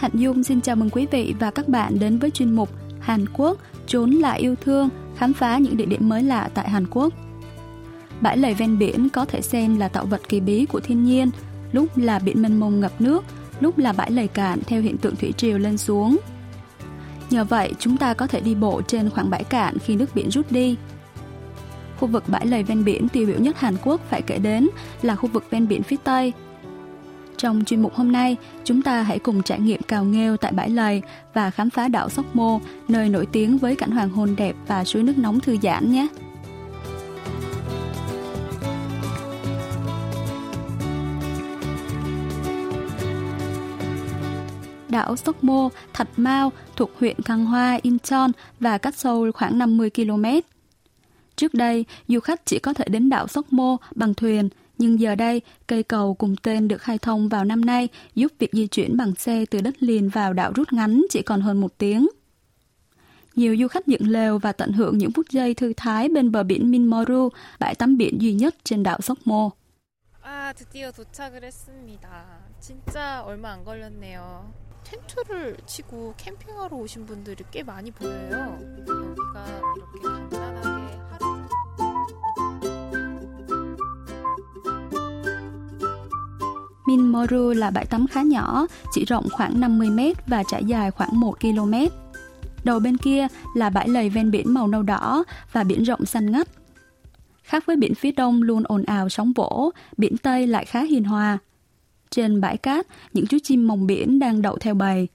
Hạnh Dung xin chào mừng quý vị và các bạn đến với chuyên mục Hàn Quốc trốn lại yêu thương, khám phá những địa điểm mới lạ tại Hàn Quốc. Bãi lầy ven biển có thể xem là tạo vật kỳ bí của thiên nhiên, lúc là biển mênh mông ngập nước, lúc là bãi lầy cạn theo hiện tượng thủy triều lên xuống. Nhờ vậy, chúng ta có thể đi bộ trên khoảng bãi cạn khi nước biển rút đi. Khu vực bãi lầy ven biển tiêu biểu nhất Hàn Quốc phải kể đến là khu vực ven biển phía Tây. Trong chuyên mục hôm nay, chúng ta hãy cùng trải nghiệm cào nghêu tại bãi lầy và khám phá đảo Sóc Mô, nơi nổi tiếng với cảnh hoàng hôn đẹp và suối nước nóng thư giãn nhé. đảo Sóc Mô, Thạch Mao thuộc huyện Căng Hoa, Incheon và cách Seoul khoảng 50 km. Trước đây, du khách chỉ có thể đến đảo Sóc Mô bằng thuyền, nhưng giờ đây, cây cầu cùng tên được khai thông vào năm nay giúp việc di chuyển bằng xe từ đất liền vào đảo rút ngắn chỉ còn hơn một tiếng. Nhiều du khách dựng lều và tận hưởng những phút giây thư thái bên bờ biển Minmoru, bãi tắm biển duy nhất trên đảo Sóc Mô. 아, 드디어 도착을 했습니다. 진짜 얼마 안 걸렸네요. 텐트를 치고 캠핑하러 오신 분들이 꽤 많이 보여요. 여기가 이렇게 간단하게 하루 Minmoru là bãi tắm khá nhỏ, chỉ rộng khoảng 50 m và trải dài khoảng 1 km. Đầu bên kia là bãi lầy ven biển màu nâu đỏ và biển rộng xanh ngắt. Khác với biển phía đông luôn ồn ào sóng vỗ, biển Tây lại khá hiền hòa. Trên bãi cát, những chú chim mồng biển đang đậu theo bầy.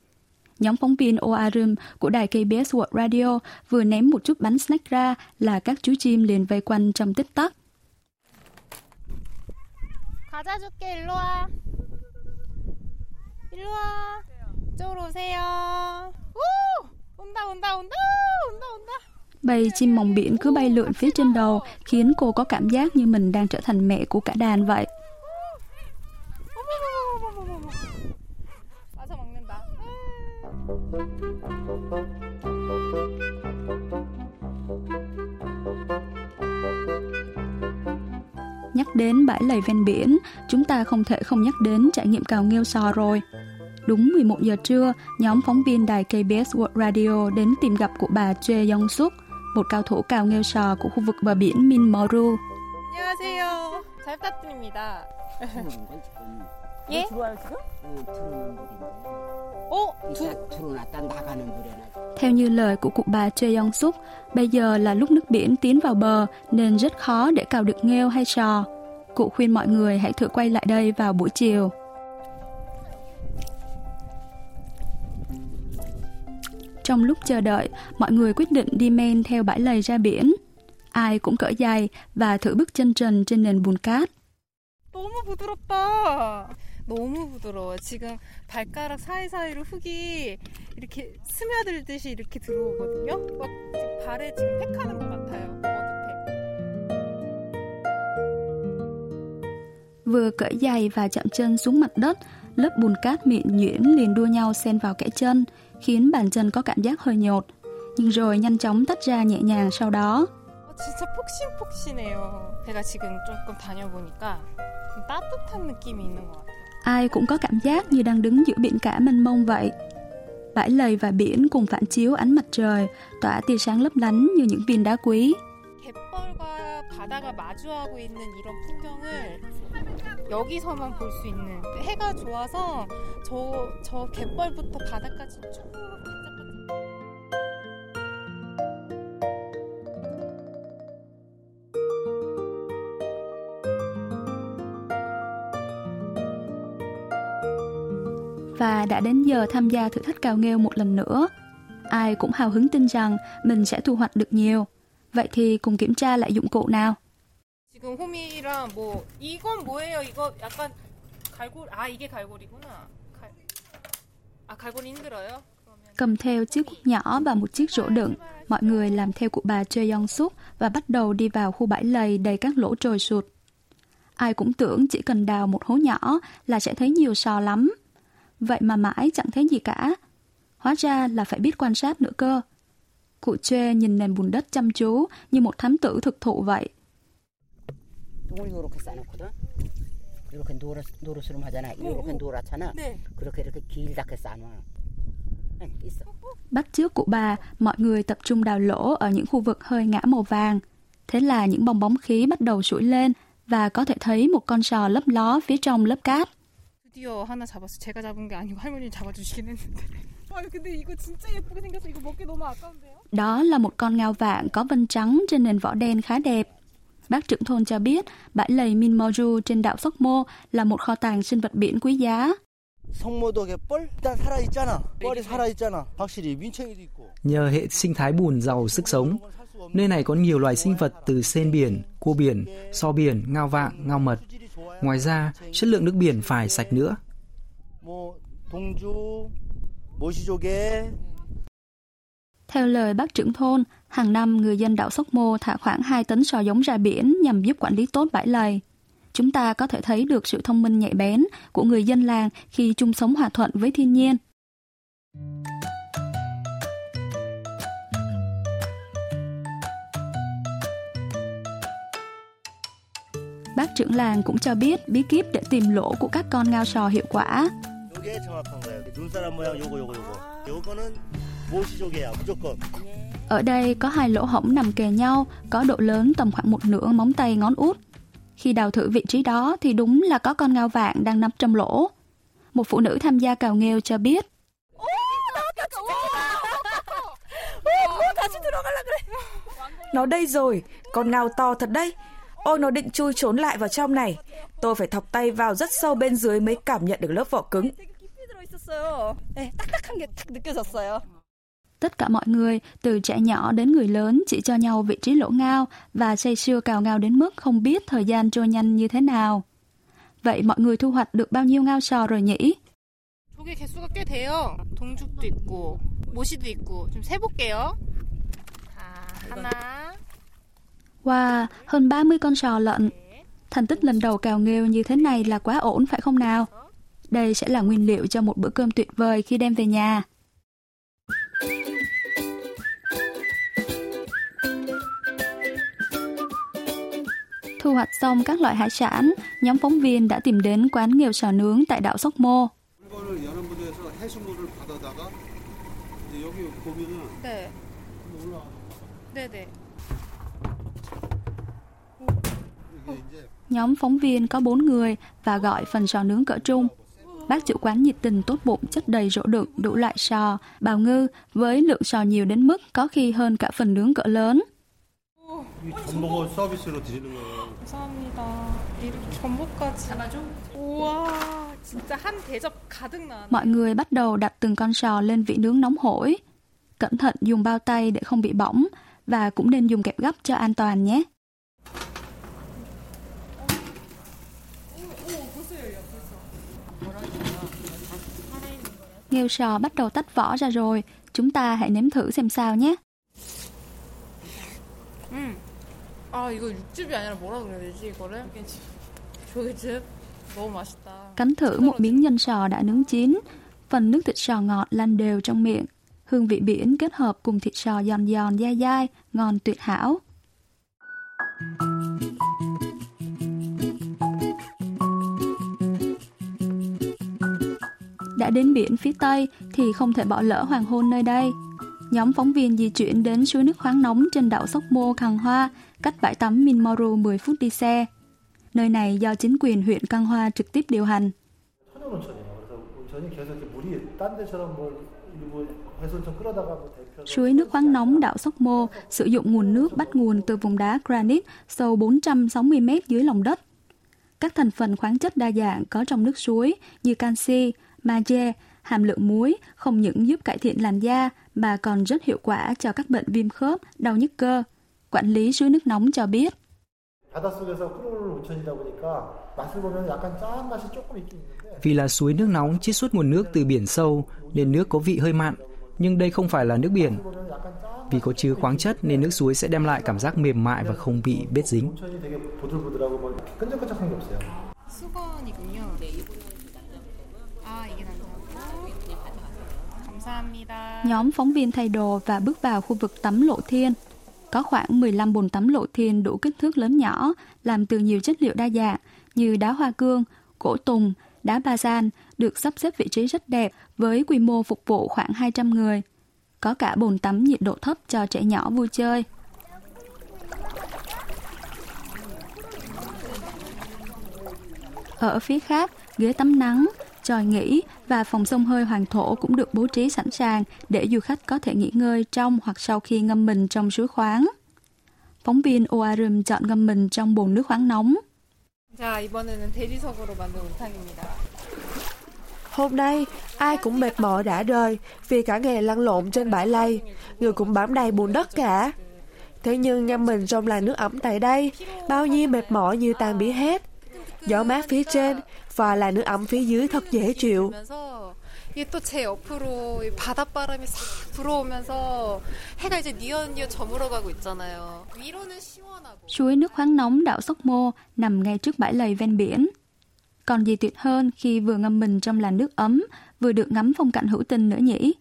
Nhóm phóng viên OARUM của đài KBS World Radio vừa ném một chút bánh snack ra là các chú chim liền vây quanh trong tích tắc. 과자 줄게 일로 와 일로 와 이쪽으로 오세요 우 온다 온다 온다 온다 온다 Bầy chim mồng biển cứ bay lượn phía trên đầu khiến cô có cảm giác như mình đang trở thành mẹ của cả đàn vậy. 어머머머머머머머 와서 먹는다 Nhắc đến bãi lầy ven biển, chúng ta không thể không nhắc đến trải nghiệm cào nghêu sò rồi. Đúng 11 giờ trưa, nhóm phóng viên đài KBS World Radio đến tìm gặp của bà Choi Young Suk, một cao thủ cào nghêu sò của khu vực bờ biển Minmoru. 안녕하세요 잘 부탁드립니다 예? 들어와요 지금? 응, 들어오는 물인데. 어? 이따 들어놨다 나가는 물에나. Theo như lời của cụ bà Choi Young Suk, bây giờ là lúc nước biển tiến vào bờ nên rất khó để cào được nghêu hay sò. Cụ khuyên mọi người hãy thử quay lại đây vào buổi chiều. Trong lúc chờ đợi, mọi người quyết định đi men theo bãi lầy ra biển. Ai cũng cởi giày và thử bước chân trần trên nền bùn cát. 너무 부드럽다 너무 부드러워 지금 발가락 사이사이로 흙이 이렇게 스며들듯이 이렇게 들어오거든요 막 지금 발에 지금 팩하는 것 같아요 머드팩 Vừa cởi giày và chạm chân xuống mặt đất, lớp bùn cát mịn nhuyễn liền đua nhau xen vào kẽ chân, khiến bàn chân có cảm giác hơi nhột. Nhưng rồi nhanh chóng tách ra nhẹ nhàng sau đó. 어, 진짜 폭신폭신해요 제가 지금 조금 다녀보니까 좀 따뜻한 느낌이 있는 것 같아요 Ai cũng có cảm giác như đang đứng giữa biển cả mênh mông vậy. Bãi lầy và biển cùng phản chiếu ánh mặt trời, tỏa tia sáng lấp lánh như những viên đá quý. 갯벌과 바다가 마주하고 있는 이런 풍경을 여기서만 볼 수 있는 해가 좋아서 저, 저 갯벌부터 바다까지 쭉 반짝반짝 Và đã đến giờ tham gia thử thách cào nghêu một lần nữa. Ai cũng hào hứng tin rằng mình sẽ thu hoạch được nhiều. Vậy thì cùng kiểm tra lại dụng cụ nào. 지금 호미랑 뭐 이건 뭐예요? 이거 약간 갈고리 아 이게 갈고리구나. 갈... 아 갈고리 힘들어요? 그러면 Cầm theo chiếc cuốc nhỏ và một chiếc rổ đựng, mọi người làm theo cụ bà Choi Young Suk và bắt đầu đi vào khu bãi lầy đầy các lỗ trồi sụt. Ai cũng tưởng chỉ cần đào một hố nhỏ là sẽ thấy nhiều sò lắm. Vậy mà mãi chẳng thấy gì cả. Hóa ra là phải biết quan sát nữa cơ. Cụ Chê nhìn nền bùn đất chăm chú như một thám tử thực thụ vậy. 똥을 이렇게 싸놓거든. 이렇게 노릇 노릇으로 하잖아. 이렇게 노랗잖아. 네. 그렇게 이렇게 길다게 쌓아. 응, 있어. Bắt chước của bà, mọi người tập trung đào lỗ ở những khu vực hơi ngã màu vàng. Thế là những bong bóng khí bắt đầu sủi lên và có thể thấy một con sò lấp ló phía trong lớp cát. 드디어 하나 잡았어. 제가 잡은 게 아니고 할머니 잡아주시긴 했는데. 아 근데 이거 진짜 예쁘게 생겼어. 이거 먹기 너무 아까운데요? Đó là một con ngao vạng có vân trắng trên nền vỏ đen khá đẹp. Bác trưởng thôn cho biết, bãi lầy Minmoju trên đảo Sóc Mô là một kho tàng sinh vật biển quý giá. Nhờ hệ sinh thái bùn giàu sức sống, nơi này có nhiều loài sinh vật từ sen biển, cua biển, so biển, ngao vạng, ngao mật. Ngoài ra, chất lượng nước biển phải sạch nữa. Theo lời bác trưởng thôn, hàng năm người dân đảo Sóc Mô thả khoảng 2 tấn sò giống ra biển nhằm giúp quản lý tốt bãi lầy. Chúng ta có thể thấy được sự thông minh nhạy bén của người dân làng khi chung sống hòa thuận với thiên nhiên. Bác trưởng làng cũng cho biết bí kíp để tìm lỗ của các con ngao sò hiệu quả. Ở đây có hai lỗ hổng nằm kề nhau, có độ lớn tầm khoảng một nửa móng tay ngón út. Khi đào thử vị trí đó thì đúng là có con ngao vàng đang nằm trong lỗ. Một phụ nữ tham gia cào nghêu cho biết. Nó đây rồi, con ngao to thật đấy. Ôi nó định chui trốn lại vào trong này. Tôi phải thọc tay vào rất sâu bên dưới mới cảm nhận được lớp vỏ cứng. tất cả mọi người, từ trẻ nhỏ đến người lớn chỉ cho nhau vị trí lỗ ngao và say sưa cào ngao đến mức không biết thời gian trôi nhanh như thế nào. Vậy mọi người thu hoạch được bao nhiêu ngao sò rồi nhỉ? 조개 개수가 꽤 돼요. 동죽도 있고 모시도 있고 좀 세볼게요. 자 하나. Wow, hơn 30 con sò lợn. Thành tích lần đầu cào nghêu như thế này là quá ổn phải không nào? Đây sẽ là nguyên liệu cho một bữa cơm tuyệt vời khi đem về nhà. hoạch xong các loại hải sản, nhóm phóng viên đã tìm đến quán nghêu sò nướng tại đảo Sóc Mô. 물건을 여러 부대에서 해수물을 받아다가 이제 여기 보면은 네. 올라 네네. 이게 이제 Nhóm phóng viên có 4 người và gọi phần sò nướng cỡ trung. Bác chủ quán nhiệt tình tốt bụng chất đầy rổ đựng đủ loại sò, bào ngư với lượng sò nhiều đến mức có khi hơn cả phần nướng cỡ lớn. 이 전복을 서비스로 드리는 거예요. 감사합니다. 이렇게 전복까지. 잡아줘. 우와 진짜 한 대접 가득 나네. Mọi người bắt đầu đặt từng con sò lên vị nướng nóng hổi. Cẩn thận dùng bao tay để không bị bỏng và cũng nên dùng kẹp gấp cho an toàn nhé. Nghêu sò bắt đầu tách vỏ ra rồi, chúng ta hãy nếm thử xem sao nhé. 아 이거 육즙이 아니라 뭐라 그래야 되지 이거를? 조개즙. 너무 맛있다. Cắn thử một miếng nhân sò đã nướng chín. Phần nước thịt sò ngọt lăn đều trong miệng. Hương vị biển kết hợp cùng thịt sò giòn giòn dai dai, ngon tuyệt hảo. Đã đến biển phía Tây thì không thể bỏ lỡ hoàng hôn nơi đây. Nhóm phóng viên di chuyển đến suối nước khoáng nóng trên đảo Sóc Mô, Khang Hoa, cách bãi tắm Minmoru 10 phút đi xe. Nơi này do chính quyền huyện Căng Hoa trực tiếp điều hành. Suối nước khoáng nóng đảo Sóc Mô sử dụng nguồn nước bắt nguồn từ vùng đá granite sâu 460 mét dưới lòng đất. Các thành phần khoáng chất đa dạng có trong nước suối như canxi, magie, hàm lượng muối không những giúp cải thiện làn da mà còn rất hiệu quả cho các bệnh viêm khớp, đau nhức cơ – quản lý suối nước nóng cho biết. Vì là suối nước nóng chiết xuất nguồn nước từ biển sâu nên nước có vị hơi mặn, nhưng đây không phải là nước biển. Vì có chứa khoáng chất nên nước suối sẽ đem lại cảm giác mềm mại và không bị bết dính. Nhóm phóng viên thay đồ và bước vào khu vực tắm lộ thiên. Có khoảng 15 bồn tắm lộ thiên đủ kích thước lớn nhỏ, làm từ nhiều chất liệu đa dạng như đá hoa cương, cổ tùng, đá ba gian được sắp xếp vị trí rất đẹp với quy mô phục vụ khoảng 200 người. Có cả bồn tắm nhiệt độ thấp cho trẻ nhỏ vui chơi. Ở phía khác, ghế tắm nắng, tròi nghỉ và phòng sông hơi hoàng thổ cũng được bố trí sẵn sàng để du khách có thể nghỉ ngơi trong hoặc sau khi ngâm mình trong suối khoáng. Phóng viên Oarum chọn ngâm mình trong bồn nước khoáng nóng. Hôm nay, ai cũng mệt mỏi đã rời vì cả ngày lăn lộn trên bãi lây, người cũng bám đầy bùn đất cả. Thế nhưng ngâm mình trong làn nước ẩm tại đây, bao nhiêu mệt mỏi như tan biến hết Gió mát phía trên và làn nước ẩm phía dưới thật dễ chịu. 이게 또 제 옆으로 바닷바람이 싹 불어오면서 해가 이제 뉘엿뉘엿 저물어가고 있잖아요. 위로는 시원하고. Suối nước khoáng nóng đảo Sóc Mô nằm ngay trước bãi lầy ven biển. Còn gì tuyệt hơn khi vừa ngâm mình trong làn nước ấm, vừa được ngắm phong cảnh hữu tình nữa nhỉ?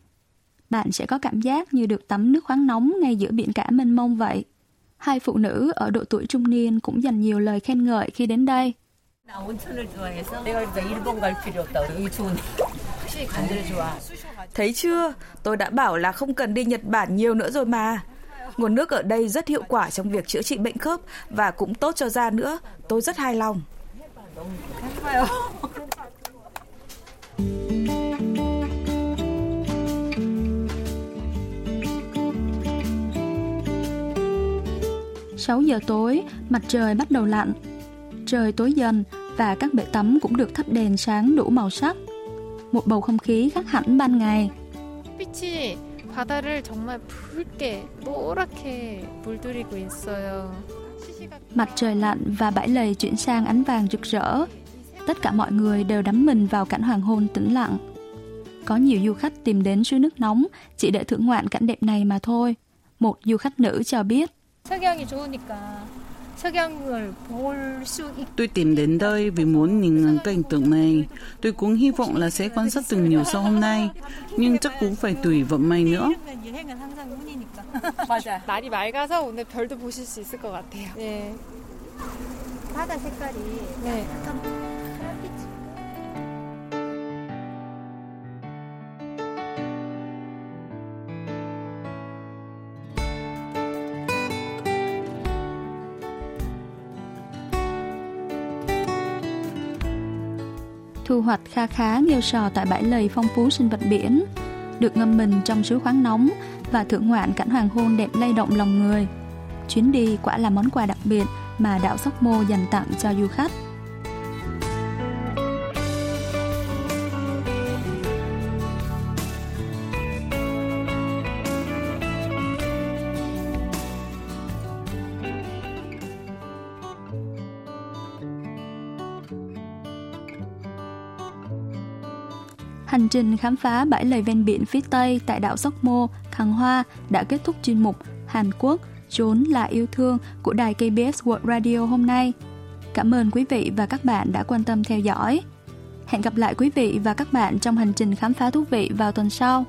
Bạn sẽ có cảm giác như được tắm nước khoáng nóng ngay giữa biển cả mênh mông vậy. Hai phụ nữ ở độ tuổi trung niên cũng dành nhiều lời khen ngợi khi đến đây. 나 온천을 좋아해서 내가 그래서 일본 갈 필요 없다고 여기 좋은데 확실히 간들 좋아. Thấy chưa? Tôi đã bảo là không cần đi Nhật Bản nhiều nữa rồi mà. Nguồn nước ở đây rất hiệu quả trong việc chữa trị bệnh khớp và cũng tốt cho da nữa. Tôi rất hài lòng. 해봐요. 6 giờ tối, mặt trời bắt đầu lặn. Trời tối dần và các bể tắm cũng được thắp đèn sáng đủ màu sắc. Một bầu không khí khác hẳn ban ngày. 햇빛이 바다를 정말 붉게 노랗게 물들이고 있어요. Mặt trời lặn và bãi lầy chuyển sang ánh vàng rực rỡ. Tất cả mọi người đều đắm mình vào cảnh hoàng hôn tĩnh lặng. Có nhiều du khách tìm đến suối nước nóng chỉ để thưởng ngoạn cảnh đẹp này mà thôi. Một du khách nữ cho biết. 석양이 좋으니까 석양을 볼수 있... Tôi tìm đến đây vì muốn nhìn ngắm cảnh tượng này. Tôi cũng hy vọng là sẽ quan sát từng nhiều sau hôm nay. Nhưng chắc cũng phải tùy vận may nữa. 여행은 항상 운이니까. 맞아. 날이 맑아서 오늘 별도 보실 수 있을 것 같아요. 네. 바다 색깔이 네. 약간 Thu hoạch kha khá nghêu sò tại bãi lầy phong phú sinh vật biển. Được ngâm mình trong suối khoáng nóng và thưởng ngoạn cảnh hoàng hôn đẹp lay động lòng người. Chuyến đi quả là món quà đặc biệt mà đảo Sóc Mô dành tặng cho du khách. Hành trình khám phá bãi lầy ven biển phía Tây tại đảo Sóc Mô, Khang Hoa đã kết thúc chuyên mục Hàn Quốc trốn là yêu thương của đài KBS World Radio hôm nay. Cảm ơn quý vị và các bạn đã quan tâm theo dõi. Hẹn gặp lại quý vị và các bạn trong hành trình khám phá thú vị vào tuần sau.